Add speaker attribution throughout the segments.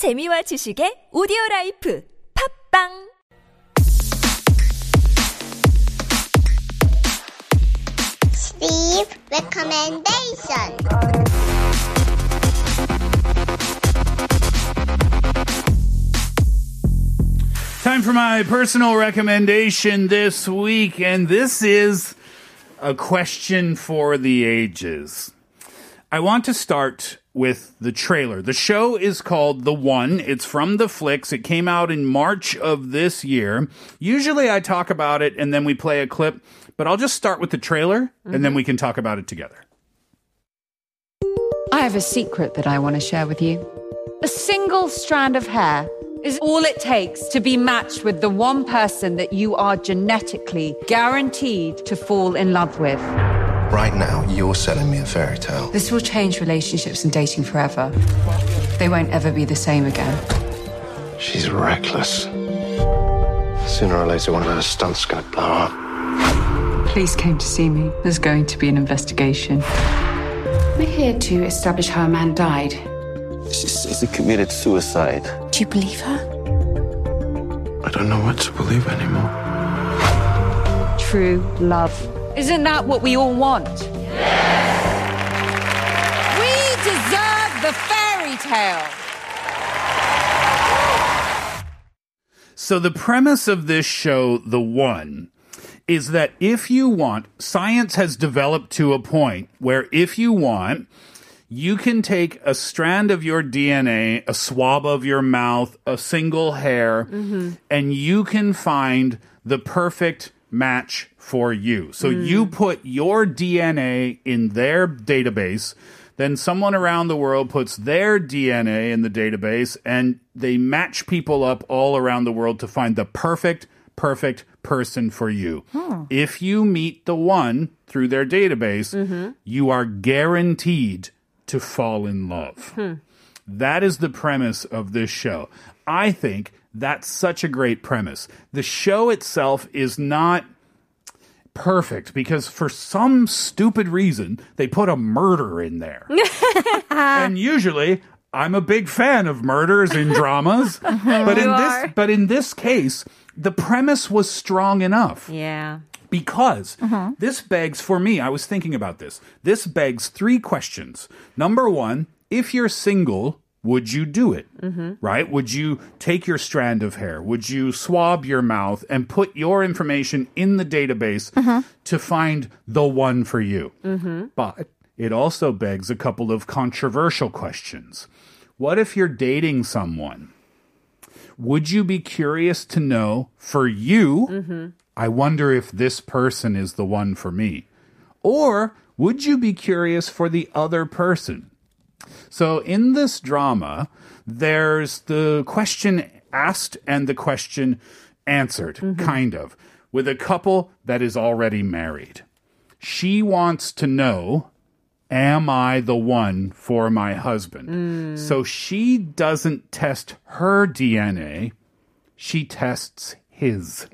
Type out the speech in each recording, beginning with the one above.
Speaker 1: 재미와 지식의 오디오 라이프 팝빵
Speaker 2: Steve recommendation.
Speaker 3: Time for my personal recommendation this week, and this is a question for the ages. I want to start with the trailer. The show is called The One. It's from the Flicks. It came out in March of this year. Usually I talk about it and then we play a clip, but I'll just start with the trailer and then we can talk about it together.
Speaker 4: I have a secret that I want to share with you. A single strand of hair is all it takes to be matched with the one person that you are genetically guaranteed to fall in love with.
Speaker 5: Right now, you're selling me a fairy tale.
Speaker 4: This will change relationships and dating forever. They won't ever be the same again.
Speaker 5: She's reckless. Sooner or later, one of her stunts is going to blow up.
Speaker 4: Police came to see me. There's going to be an investigation. We're here to establish how a man died.
Speaker 6: She says he committed suicide.
Speaker 4: Do you believe her?
Speaker 5: I don't know what to believe anymore.
Speaker 4: True love. Isn't that what we all want? We deserve the fairy tale.
Speaker 3: So the premise of this show, The One, is that if you want, science has developed to a point where if you want, you can take a strand of your DNA, a swab of your mouth, a single hair, mm-hmm. and you can find the perfect match for you. So hmm. you put your DNA in their database, then someone around the world puts their DNA in the database, and they match people up all around the world to find the perfect, perfect person for you. If you meet the one through their database, mm-hmm. you are guaranteed to fall in love. Hmm. That is the premise of this show. I think that's such a great premise. The show itself is not perfect because for some stupid reason they put a murder in there. and usually I'm a big fan of murders in dramas, but in this but in this case the premise was strong enough
Speaker 7: Yeah.
Speaker 3: because mm-hmm. this begs for me i was thinking about this this begs three questions number one if you're single would you do it? Mm-hmm. Right? Would you take your strand of hair? Would you swab your mouth and put your information in the database mm-hmm. to find the one for you? Mm-hmm. But it also begs a couple of controversial questions. What if you're dating someone? Would you be curious to know for you, I wonder if this person is the one for me? Or would you be curious for the other person? So in this drama, there's the question asked and the question answered, mm-hmm. kind of, with a couple that is already married. She wants to know am I the one for my husband? Mm. So she doesn't test her DNA, she tests his.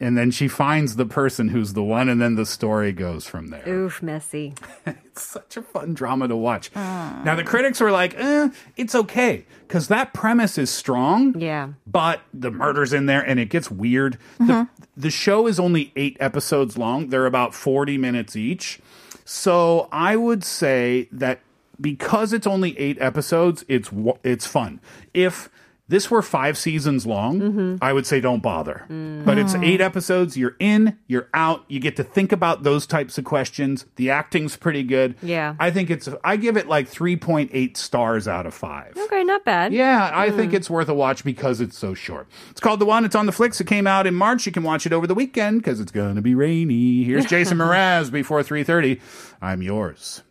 Speaker 3: And then she finds the person who's the one, and then the story goes from there.
Speaker 7: Oof, messy.
Speaker 3: It's such a fun drama to watch. Now, the critics were like, eh, it's okay, because that premise is strong
Speaker 7: Yeah.
Speaker 3: but the murder's in there and it gets weird. The, the show is only eight episodes long, they're about 40 minutes each. So I would say that because it's only eight episodes, it's it's fun. If this were five seasons long, mm-hmm. I would say don't bother. But it's eight mm-hmm. episodes. You're in, you're out. You get to think about those types of questions. The acting's pretty good.
Speaker 7: Yeah.
Speaker 3: I think it's. I give it like three point eight stars out of five.
Speaker 7: Okay, not bad.
Speaker 3: Yeah, I think mm. it's worth a watch because it's so short. It's called The One. It's on the Flicks. It came out in March. You can watch it over the weekend because it's going to be rainy. Here's Jason Mraz before 3.30. I'm yours.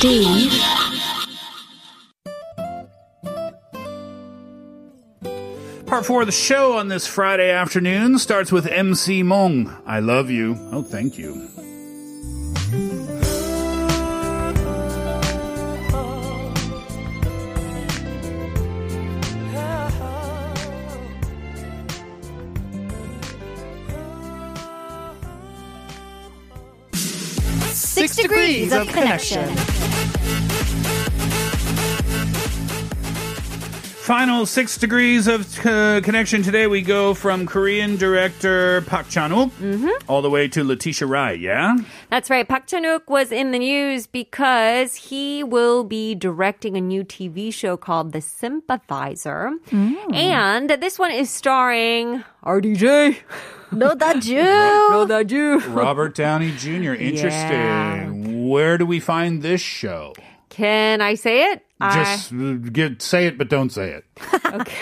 Speaker 1: Steve.
Speaker 3: Part four of the show on this Friday afternoon starts with MC Mong. I love you. Oh, thank you.
Speaker 7: Six degrees of connection.
Speaker 3: Final six degrees of uh, connection today. We go from Korean director Park Chan-wook all the way to Letitia Wright. Yeah,
Speaker 8: That's right. Park Chan-wook was in the news because he will be directing a new TV show called The Sympathizer. And this one is starring RDJ.
Speaker 7: No, that you.
Speaker 8: No, that you.
Speaker 3: Robert Downey Jr. Interesting. Where do we find this show?
Speaker 8: Can I say it?
Speaker 3: Just uh, get, say it, but don't say it. Okay.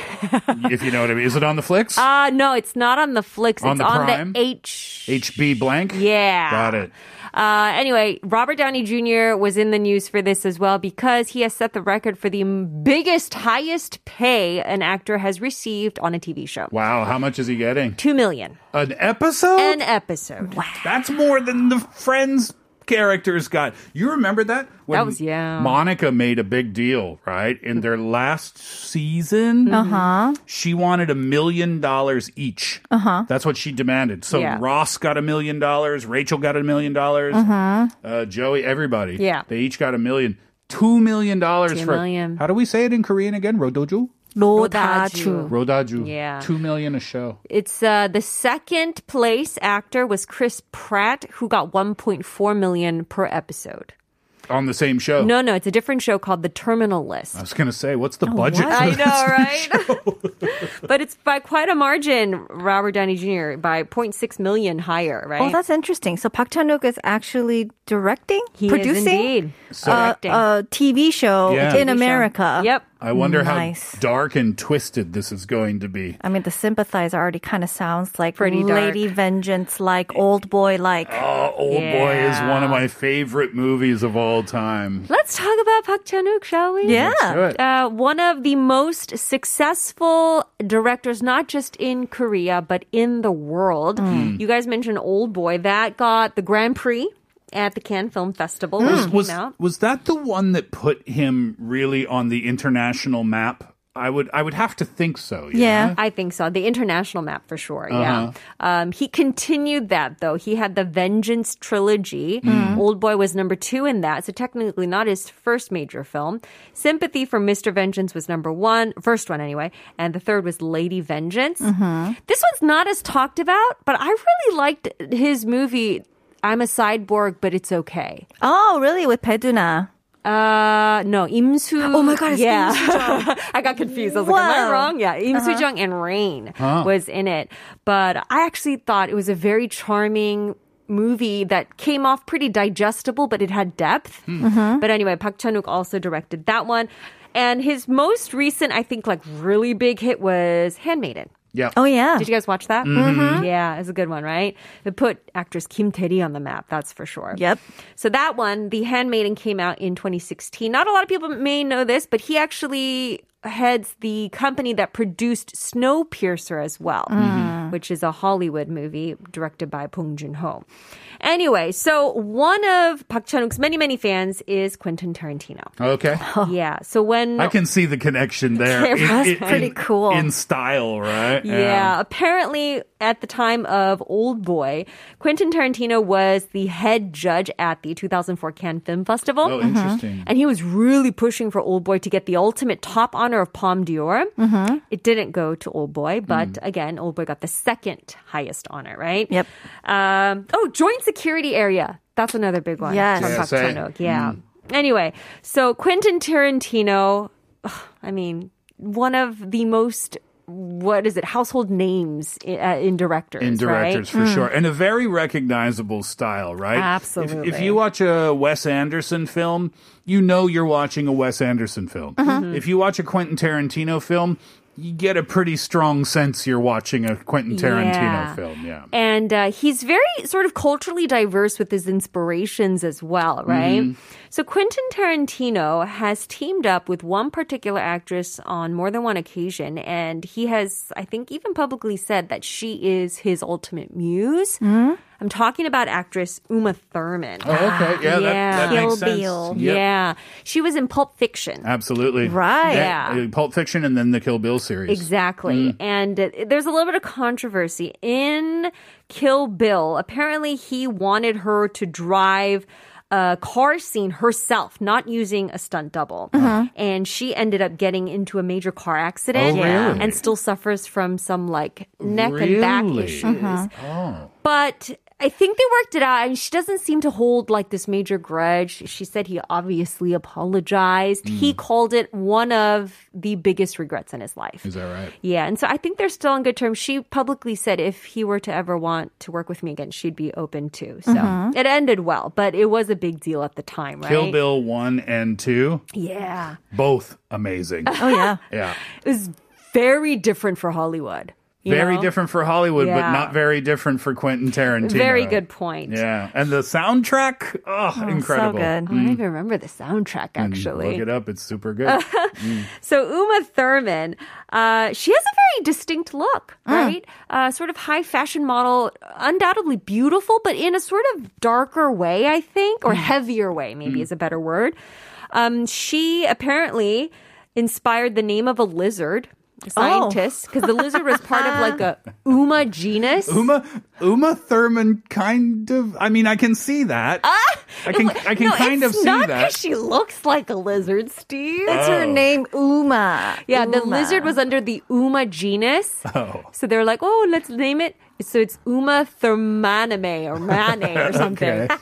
Speaker 3: if you know what I mean. Is it on the flicks?
Speaker 8: I, uh, no, it's not on the flicks.
Speaker 3: On
Speaker 8: it's
Speaker 3: the
Speaker 8: on
Speaker 3: Prime?
Speaker 8: the H.
Speaker 3: HB blank?
Speaker 8: Yeah.
Speaker 3: Got it.
Speaker 8: Uh, anyway, Robert Downey Jr. was in the news for this as well because he has set the record for the biggest, highest pay an actor has received on a TV show.
Speaker 3: Wow, how much is he getting?
Speaker 8: Two million
Speaker 3: An episode?
Speaker 8: an episode. Wow.
Speaker 3: That's more than the Friends characters got. You remember that? When
Speaker 8: That was- yeah.
Speaker 3: Monica made a big deal, right? In their last season,
Speaker 7: Uh huh.
Speaker 3: she wanted a million dollars each. Uh huh. That's what she demanded. So
Speaker 8: Yeah.
Speaker 3: Ross got a million dollars, Rachel got a million dollars, uh, Joey, everybody.
Speaker 8: Yeah.
Speaker 3: They each got a million. Two million dollars for
Speaker 8: million.
Speaker 3: how do we say it in Korean again? Rodoju?
Speaker 7: Rodaju.
Speaker 3: Rodaju.
Speaker 8: Yeah.
Speaker 3: Two million a show.
Speaker 8: It's uh, the second place actor was Chris Pratt, who got 1.4 million per episode.
Speaker 3: On the same show?
Speaker 8: No, no, it's a different show called The Terminal List.
Speaker 3: I was going to say, what's the oh, budget? What?
Speaker 8: I know, right? but it's by quite a margin, Robert Downey Jr. by 0.6 million higher, right?
Speaker 7: Oh, that's interesting. So Park Chan Wook is actually directing,
Speaker 8: he
Speaker 7: producing,
Speaker 3: so,
Speaker 8: uh,
Speaker 7: a TV show
Speaker 3: yeah.
Speaker 7: in
Speaker 3: TV
Speaker 7: America. Show.
Speaker 8: Yep.
Speaker 3: I wonder
Speaker 7: Nice.
Speaker 3: how dark and twisted this is going to be.
Speaker 7: I mean, the sympathizer already kind of sounds like
Speaker 8: Pretty dark.
Speaker 7: Lady Vengeance, like Old Boy, like.
Speaker 3: Oh, Old Boy is one of my favorite movies of all time.
Speaker 8: Let's talk about Park Chan-wook, shall we?
Speaker 7: Yeah.
Speaker 3: Do it.
Speaker 8: Uh, one of the most successful directors, not just in Korea, but in the world.
Speaker 3: Hmm.
Speaker 8: You guys mentioned Old Boy. That got the Grand Prix at the Cannes Film Festival. came
Speaker 3: Was
Speaker 8: out.
Speaker 3: was that the one that put him really on the international map? I would I would have to think so.
Speaker 7: Yeah.
Speaker 8: I think so. The international map for sure.
Speaker 3: Uh-huh.
Speaker 8: Yeah. Um, he continued that though. He had the Vengeance trilogy. Old Boy was number two in that, so technically not his first major film. Sympathy for Mr. Vengeance was number one, first one anyway, and the third was Lady Vengeance. This one's not as talked about, but I really liked his movie. I'm a cyborg, but it's okay.
Speaker 7: Oh, really? With Bae Doona.
Speaker 8: Uh, no, Imsu.
Speaker 7: Oh my God, it's
Speaker 8: yeah. I got confused. I was like, am I wrong? Yeah, Im Soo uh-huh. Jung and Rain was in it. But I actually thought it was a very charming movie that came off pretty digestible, but it had depth. Hmm. Mm-hmm. But anyway, Park Chan-wook also directed that one. And his most recent, I think, like really big hit was Handmaiden.
Speaker 3: Yeah.
Speaker 7: Oh, yeah.
Speaker 8: Did you guys watch that? Mm-hmm. Yeah, it's a good one, right? It put actress Kim Tae-ri on the map, that's for sure.
Speaker 7: Yep.
Speaker 8: So that one, The Handmaiden, came out in 2016. Not a lot of people may know this, but he actually heads the company that produced Snowpiercer as well, mm-hmm. Mm-hmm. which is a Hollywood movie directed by Bong Joon-ho. Anyway, so one of Park Chan-wook's many, many fans is Quentin Tarantino.
Speaker 3: Okay.
Speaker 8: Yeah. So when
Speaker 3: I can see the connection there.
Speaker 8: Okay, that's
Speaker 7: pretty cool.
Speaker 3: In style, right?
Speaker 8: Yeah. apparently at the time of Old Boy, Quentin Tarantino was the head judge at the 2004 Cannes Film Festival.
Speaker 3: Oh, interesting.
Speaker 8: And he was really pushing for Old Boy to get the ultimate top honor of Palme d'Or. It didn't go to Old Boy, but
Speaker 3: Mm.
Speaker 8: again, Old Boy got the second highest honor, right?
Speaker 7: Yep.
Speaker 8: Um, oh, joint security area. That's another big one.
Speaker 7: Yes.
Speaker 8: from Park
Speaker 3: JSA.
Speaker 8: Chan-wook. Yeah. Anyway, so Quentin Tarantino, ugh, I mean, one of the most what is it household names in, uh, in directors
Speaker 3: in directors
Speaker 8: right?
Speaker 3: for sure, and a very recognizable style, right? If- If, you watch a Wes Anderson film, you know you're watching a Wes Anderson film. If you watch a Quentin Tarantino film, you get a pretty strong sense you're watching a Quentin Tarantino
Speaker 8: Yeah.
Speaker 3: film. Yeah.
Speaker 8: And uh, he's very sort of culturally diverse with his inspirations as well, right?
Speaker 3: Mm-hmm.
Speaker 8: So Quentin Tarantino has teamed up with one particular actress on more than one occasion, and he has, I think, even publicly said that she is his ultimate muse. I'm talking about actress Uma Thurman.
Speaker 3: Oh, okay. Yeah, that, that
Speaker 7: Kill
Speaker 3: makes sense.
Speaker 7: Bill.
Speaker 3: Yep.
Speaker 8: Yeah, she was in Pulp Fiction.
Speaker 3: Absolutely.
Speaker 7: Right.
Speaker 8: Yeah.
Speaker 3: uh, Pulp Fiction and then the Kill Bill series.
Speaker 8: Exactly.
Speaker 3: Mm.
Speaker 8: And uh, there's a little bit of controversy in Kill Bill. Apparently, he wanted her to drive a car scene herself, not using a stunt double. And she ended up getting into a major car accident
Speaker 3: Oh, really?
Speaker 8: and still suffers from some like neck and back
Speaker 3: Really?
Speaker 8: issues.
Speaker 3: Oh.
Speaker 8: But I think they worked it out, and she doesn't seem to hold like this major grudge. She said he obviously apologized. He hmm. called it one of the biggest regrets in his life.
Speaker 3: Is that right?
Speaker 8: Yeah, and so I think they're still on good terms. She publicly said if he were to ever want to work with me again, she'd be open to. So mm-hmm. it ended well, but it was a big deal at the time, right?
Speaker 3: Kill Bill 1 and 2,
Speaker 8: Yeah.
Speaker 3: both amazing.
Speaker 7: Oh yeah.
Speaker 3: yeah.
Speaker 8: It was very different for Hollywood.
Speaker 3: Very
Speaker 8: know?
Speaker 3: different for Hollywood, but not very different for Quentin Tarantino.
Speaker 8: Very good point.
Speaker 3: Yeah. And the soundtrack, oh, incredible.
Speaker 7: So good.
Speaker 8: I don't even remember the soundtrack actually.
Speaker 3: Look it up. It's super good.
Speaker 8: So Uma Thurman, uh, she has a very distinct look, right? Uh, sort of high fashion model, undoubtedly beautiful, but in a sort of darker way, I think, or heavier way, maybe is a better word. Um, she apparently inspired the name of a lizard. A Scientist, because the lizard was part of like a Uma genus.
Speaker 3: Uma Uma Thurman kind of I mean I can see that. I can I can
Speaker 8: no,
Speaker 3: kind of
Speaker 8: it's
Speaker 3: see
Speaker 8: not
Speaker 3: that.
Speaker 8: 'cause she looks like a lizard, Steve.
Speaker 7: That's her name, Uma.
Speaker 8: Yeah, the lizard was under the Uma genus.
Speaker 3: Oh.
Speaker 8: So they're like, oh, let's name it. So it's Uma Thurmanime or Mane or something.
Speaker 3: Okay.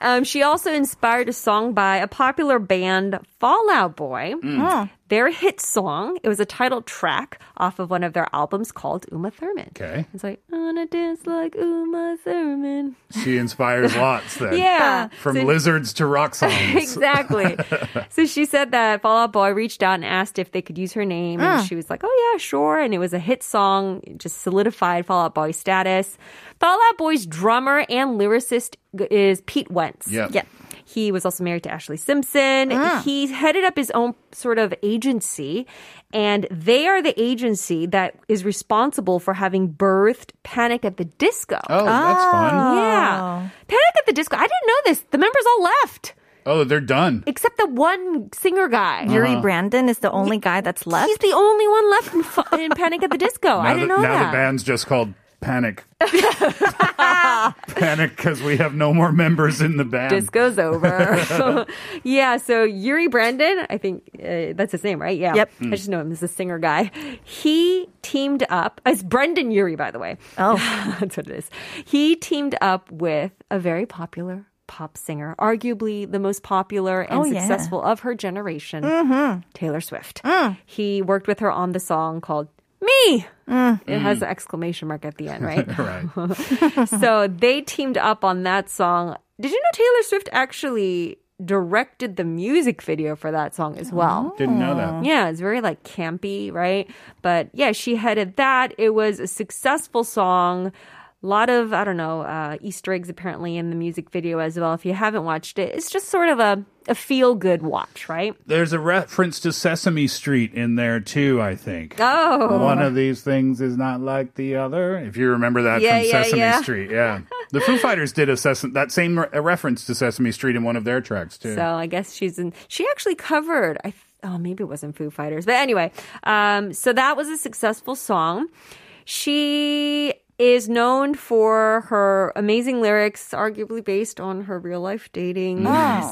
Speaker 8: Um, she also inspired a song by a popular band, Fall Out Boy.
Speaker 3: Mm.
Speaker 8: Their hit song, it was a title track off of one of their albums called Uma Thurman.
Speaker 3: Okay.
Speaker 8: It's like, I wanna dance like Uma Thurman.
Speaker 3: She inspires lots then.
Speaker 8: Yeah.
Speaker 3: From
Speaker 8: So-
Speaker 3: lizards to rock songs.
Speaker 8: exactly. so she said that Fall Out Boy reached out and asked if they could use her name, and ah. she was like, "Oh yeah, sure." And it was a hit song, it just solidified Fall Out Boy status. Fall Out Boy's drummer and lyricist is Pete Wentz.
Speaker 3: Yep.
Speaker 8: Yeah. He was also married to Ashlee Simpson. Ah. He headed up his own sort of agency, and they are the agency that is responsible for having birthed Panic at the Disco.
Speaker 3: Oh, that's oh. fun.
Speaker 8: Yeah. Panic at the Disco. I didn't know this. The members all left
Speaker 3: Oh, they're done.
Speaker 8: except the one singer guy. Uh-huh.
Speaker 7: Yuri Brandon is the only guy that's left.
Speaker 8: He's the only one left in, in Panic at the Disco. I didn't
Speaker 3: the,
Speaker 8: know
Speaker 3: now
Speaker 8: that.
Speaker 3: the band's just called Panic. Panic because we have no more members in the band.
Speaker 8: Disco's over. yeah, so Yuri Brandon, I think uh, that's his name, right? Yeah.
Speaker 7: Yep.
Speaker 8: I just know him as a singer guy. He teamed up, as Brendon Urie, by the way.
Speaker 7: Oh.
Speaker 8: that's what it is. He teamed up with a very popular pop singer, arguably the most popular and
Speaker 7: Oh, yeah.
Speaker 8: successful of her generation, Taylor Swift.
Speaker 7: Mm.
Speaker 8: He worked with her on the song called Me.
Speaker 7: Mm.
Speaker 8: It has an exclamation mark at the end, right?
Speaker 3: right.
Speaker 8: so they teamed up on that song. Did you know Taylor Swift actually directed the music video for that song as well?
Speaker 3: Didn't know that.
Speaker 8: Yeah, it's very like campy, right? But yeah, she headed that. It was a successful song. A lot of, I don't know, uh, Easter eggs apparently in the music video as well. If you haven't watched it, it's just sort of a, a feel good watch, right?
Speaker 3: There's a reference to Sesame Street in there too, I think.
Speaker 8: Oh.
Speaker 3: One of these things is not like the other. If you remember that
Speaker 8: Yeah,
Speaker 3: from
Speaker 8: yeah,
Speaker 3: Sesame
Speaker 8: yeah.
Speaker 3: Street, yeah. The Foo Fighters did a Ses- that same re- a reference to Sesame Street in one of their tracks too.
Speaker 8: So I guess she's in. She actually covered. I th- oh maybe it wasn't Foo Fighters, but anyway. Um, so that was a successful song. She is known for her amazing lyrics, arguably based on her real life dating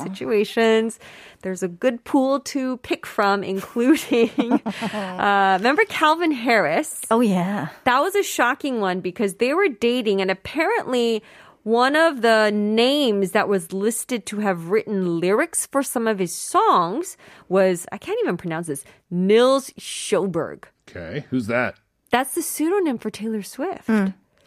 Speaker 8: situations. There's a good pool to pick from, including uh, remember Calvin Harris.
Speaker 7: oh yeah.
Speaker 8: That was a shocking one because they were dating, and apparently, one of the names that was listed to have written lyrics for some of his songs was I can't even pronounce this Nils Sjöberg.
Speaker 3: okay, who's that?
Speaker 8: That's the pseudonym for Taylor Swift.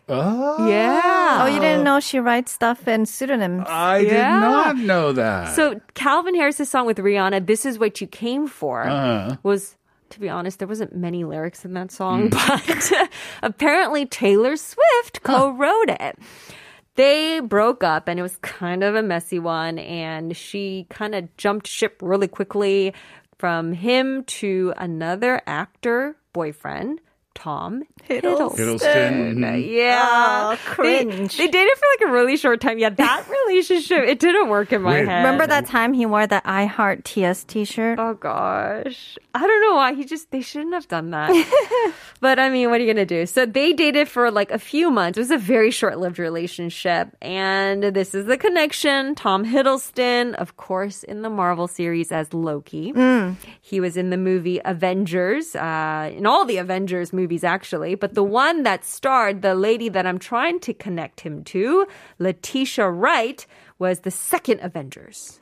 Speaker 3: Oh,
Speaker 8: Yeah.
Speaker 7: Oh, you didn't know she writes stuff in pseudonyms.
Speaker 3: I did not know that.
Speaker 8: So Calvin Harris's song with Rihanna, "This Is What You Came For,"
Speaker 3: Uh-huh.
Speaker 8: was. To be honest, there wasn't many lyrics in that song, but apparently Taylor Swift co-wrote it. They broke up and it was kind of a messy one and she kind of jumped ship really quickly from him to another actor boyfriend Tom
Speaker 7: Hiddleston.
Speaker 3: Hiddleston.
Speaker 8: Yeah.
Speaker 7: Oh, cringe.
Speaker 8: They, they dated for like a really short time. Yeah, that relationship, it didn't work in my
Speaker 3: Wait,
Speaker 8: head.
Speaker 7: Remember that time he wore the I Heart TS t-shirt?
Speaker 8: Oh gosh. I don't know why. He just, they shouldn't have done that. but I mean, what are you going to do? So they dated for like a few months. It was a very short lived relationship. And this is the connection. Tom Hiddleston, of course, in the Marvel series as Loki. He was in the movie Avengers, uh, in all the Avengers movies, actually. But the one that starred the lady that I'm trying to connect him to, Letitia Wright, was the second Avengers.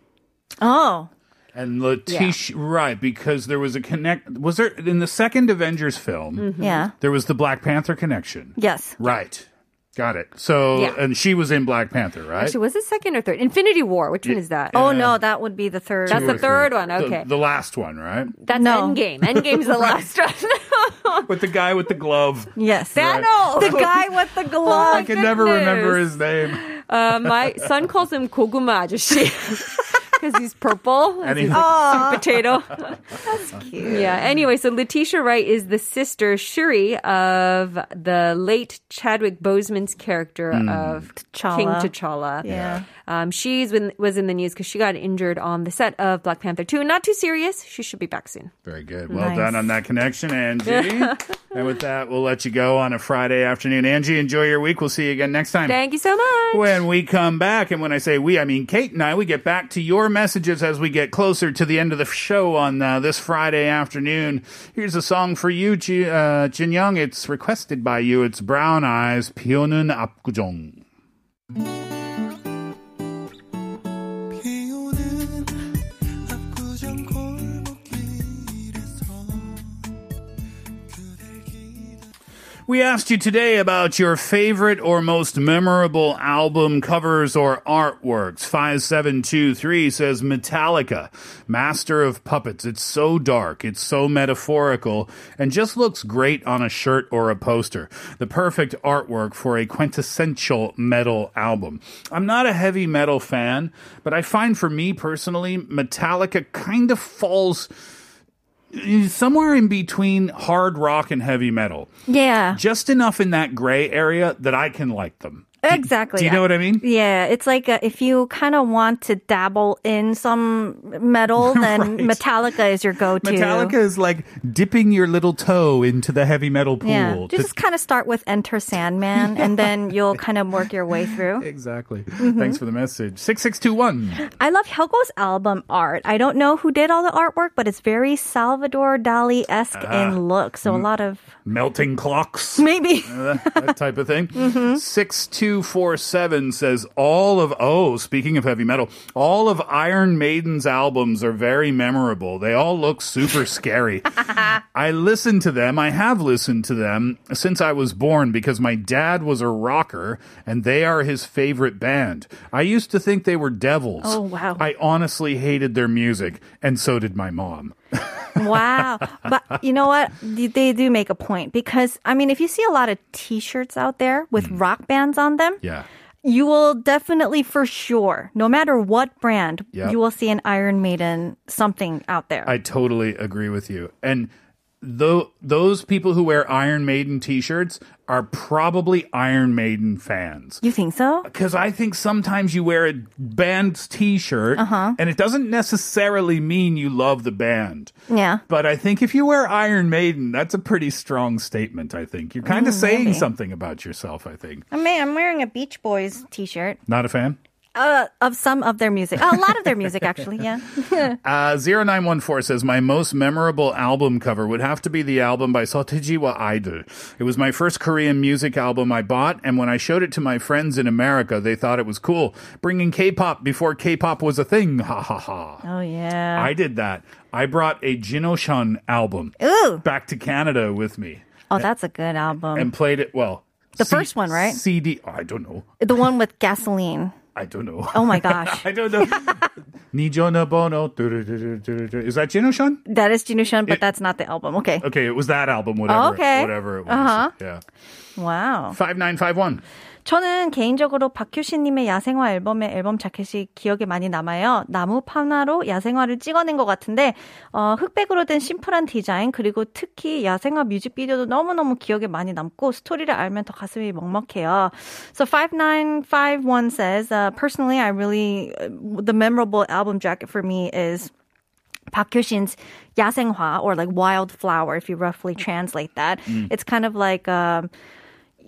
Speaker 7: Oh.
Speaker 3: And Letitia, right, because there was a connect. Was there in the second Avengers film?
Speaker 8: Mm-hmm.
Speaker 7: Yeah.
Speaker 3: There was the Black Panther connection.
Speaker 7: Yes.
Speaker 3: Right. Got it. So,
Speaker 8: Yeah.
Speaker 3: and she was in Black Panther, right?
Speaker 8: Actually, was it second or third? Infinity War. Which one is that?
Speaker 7: Oh no, that would be the third.
Speaker 8: That's
Speaker 3: Two
Speaker 8: the
Speaker 3: or three.
Speaker 8: third one.
Speaker 3: The-
Speaker 8: Okay.
Speaker 3: The, last one, right?
Speaker 8: That's
Speaker 7: No.
Speaker 8: Endgame. Endgame's the last one.
Speaker 3: With the guy with the glove.
Speaker 7: yes.
Speaker 8: Thanos.
Speaker 7: The guy with the glove.
Speaker 3: I can never
Speaker 8: goodness.
Speaker 3: remember his name.
Speaker 8: Uh, my son calls him Koguma 아저씨. Because he's purple.
Speaker 3: And
Speaker 8: he's
Speaker 3: he's-
Speaker 8: like sweet potato.
Speaker 7: That's cute.
Speaker 8: Yeah. Anyway, so Letitia Wright is the sister Shuri of the late Chadwick Boseman's character hmm. of King
Speaker 7: T'Challa.
Speaker 8: T'Challa.
Speaker 7: Yeah.
Speaker 8: Um, she's been, was in the news because she got injured on the set of Black Panther 2. Not too serious. She should be back soon.
Speaker 3: Very good. Well
Speaker 7: Nice.
Speaker 3: done on that connection, Angie. and with that, we'll let you go on a Friday afternoon. Angie, enjoy your week. We'll see you again next time.
Speaker 8: Thank you so much.
Speaker 3: When we come back, and when I say we, I mean Kate and I, we get back to your messages as we get closer to the end of the show on uh, this Friday afternoon. Here's a song for you, Ji, uh, Jin Young. It's requested by you. It's Brown Eyes, 비오 We asked you today about your favorite or most memorable album covers or artworks. 5723 says Metallica, Master of Puppets. It's so dark, it's so metaphorical, and just looks great on a shirt or a poster. The perfect artwork for a quintessential metal album. I'm not a heavy metal fan, but I find for me personally, Metallica kind of falls somewhere in between hard rock and heavy metal
Speaker 7: Yeah.
Speaker 3: just enough in that gray area that I can like them.
Speaker 7: Exactly.
Speaker 3: Do you know what I mean?
Speaker 7: Yeah, it's like uh, if you kind of want to dabble in some metal, then
Speaker 3: Right.
Speaker 7: Metallica is your go-to.
Speaker 3: Metallica is like dipping your little toe into the heavy metal pool.
Speaker 7: Yeah,
Speaker 3: to-
Speaker 7: just kind of start with Enter Sandman, and then you'll kind of work your way through.
Speaker 3: exactly.
Speaker 7: Mm-hmm.
Speaker 3: Thanks for the message. 6621.
Speaker 7: I love Helgo's album art. I don't know who did all the artwork, but it's very Salvador Dali esque
Speaker 3: Ah.
Speaker 7: in look. So a
Speaker 3: Mm.
Speaker 7: lot of
Speaker 3: Melting clocks.
Speaker 7: maybe.
Speaker 3: Uh, that, type of thing.
Speaker 7: Mm-hmm.
Speaker 3: 6247 says all of, oh, speaking of heavy metal, all of Iron Maiden's albums are very memorable. They all look super scary. I listen to them. I have listened to them since I was born because my dad was a rocker and they are his favorite band. I used to think they were devils.
Speaker 7: Oh, wow.
Speaker 3: I honestly hated their music and so did my mom.
Speaker 7: Wow. But you know what? They do make a point because, I mean, if you see a lot of t shirts out there with
Speaker 3: Mm.
Speaker 7: rock bands on them,
Speaker 3: Yeah.
Speaker 7: you will definitely, for sure, no matter what brand,
Speaker 3: Yep.
Speaker 7: you will see an Iron Maiden something out there.
Speaker 3: I totally agree with you. And tho- those people who wear Iron Maiden t-shirts are probably Iron Maiden fans.
Speaker 7: you think so?
Speaker 3: Because I think sometimes you wear a band's t-shirt uh-huh. and it doesn't necessarily mean you love the band.
Speaker 7: Yeah.
Speaker 3: But I think if you wear Iron Maiden, that's a pretty strong statement, I think. You're kind of mm, saying
Speaker 7: maybe.
Speaker 3: something about yourself, I think.
Speaker 7: I mean, I'm wearing a Beach Boys t shirt.
Speaker 3: Not a fan?
Speaker 7: Uh, of some of their music. a lot of their music, actually, yeah.
Speaker 3: Uh, 0914 says, My most memorable album cover would have to be the album by Sotejiwa Idol. It was my first Korean music album I bought, and when I showed it to my friends in America, they thought it was cool. Bringing K-pop before K-pop was a thing. Ha ha ha.
Speaker 7: Oh, yeah.
Speaker 3: I did that. I brought a Jinusean album
Speaker 7: Ooh.
Speaker 3: back to Canada with me
Speaker 7: Oh, that's a good album.
Speaker 3: and played it, well,
Speaker 7: The first one, right?
Speaker 3: CD. I don't know.
Speaker 7: the one with gasoline.
Speaker 3: I don't know.
Speaker 7: Oh my gosh.
Speaker 3: I don't know. Nijona Bono. Is that Jinusean?
Speaker 7: That is Jinusean, but
Speaker 3: It-
Speaker 7: that's not the album. Okay.
Speaker 3: Okay, it was that album, whatever,
Speaker 7: Okay.
Speaker 3: whatever it was.
Speaker 7: Uh-huh.
Speaker 3: Yeah.
Speaker 7: Wow.
Speaker 3: 5951.
Speaker 7: 저는 개인적으로 박효신님의 야생화 앨범의 앨범 자켓이 기억에 많이 남아요. 나무 판화로 야생화를 찍어낸 것 같은데 어, 흑백으로 된 심플한 디자인 그리고 특히 야생화 뮤직비디오도 너무너무 기억에 많이 남고 스토리를 알면 더 가슴이 먹먹해요. So 5951 says, uh, personally, I really, the memorable album jacket for me is Park Hyo-shin's 야생화 or like wildflower if you roughly translate that. It's kind of like um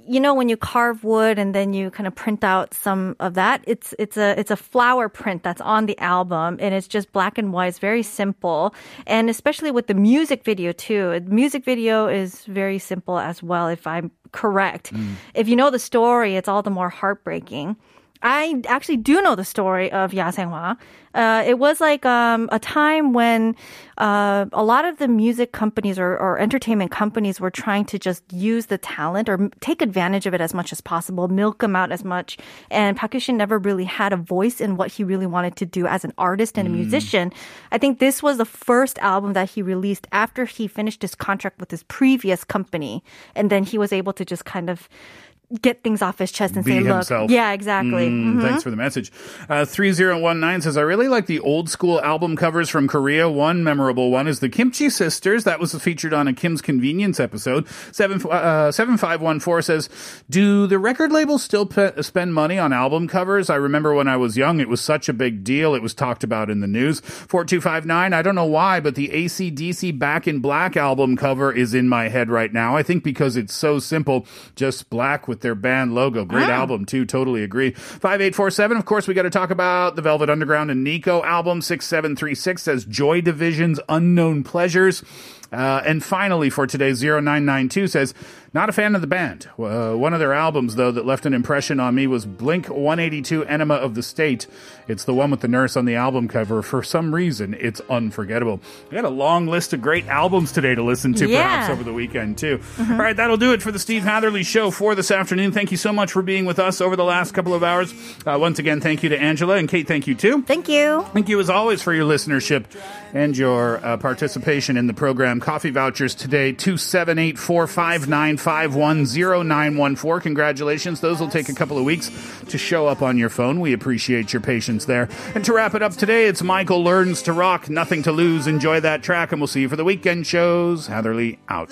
Speaker 7: you know when you carve wood and then you kind of print out some of that it's it's a it's a flower print that's on the album and it's just black and white it's very simple. And especially with the music video too. The music video is very simple as well if i'm correct. Mm. If you know the story it's all the more heartbreaking I actually do know the story of Yasenghua. Uh, it was like um, a time when uh, a lot of the music companies or, or, entertainment companies were trying to just use the talent or take advantage of it as much as possible, milk them out as much. And Park never really had a voice in what he really wanted to do as an artist and a mm. musician. I think this was the first album that he released after he finished his contract with his previous company, and then he was able to just kind of get things off his chest and
Speaker 3: Be
Speaker 7: say, "Look,
Speaker 3: himself.
Speaker 7: yeah, exactly."
Speaker 3: Mm,
Speaker 7: Mhm.
Speaker 3: Thanks for the message. Uh, 3019 says, I really like the old school album covers from Korea. One memorable one is the Kimchi Sisters. That was featured on a Kim's Convenience episode. Seven, uh, 7514 says, Do the record labels still pe- spend money on album covers? I remember when I was young, it was such a big deal. It was talked about in the news. 4259, I don't know why, but the ACDC Back in Black album cover is in my head right now. I think because it's so simple, just black with their band logo. Great album, too. Totally agree. 5847, of course, we got to talk about the Velvet Underground and Nico album. 6736 says Joy Division's Unknown Pleasures. Uh, and finally, for today, 0992 says, not a fan of the band. Uh, one of their albums, though, that left an impression on me was Blink 182 Enema of the State. It's the one with the nurse on the album cover. For some reason, it's unforgettable. We got a long list of great albums today to listen to,
Speaker 7: Yeah.
Speaker 3: perhaps over the weekend, too. All right, that'll do it for the Steve Hatherley Show for this afternoon. Thank you so much for being with us over the last couple of hours. Uh, once again, thank you to Angela and Kate. Thank you, too.
Speaker 7: Thank you.
Speaker 3: Thank you, as always, for your listenership and your uh, participation in the program. Coffee vouchers today, 278 459 510914. Congratulations. Those will take a couple of weeks to show up on your phone. We appreciate your patience there. And to wrap it up today, it's Michael Learns to Rock. Nothing to lose. Enjoy that track, and we'll see you for the weekend shows. Hatherley out.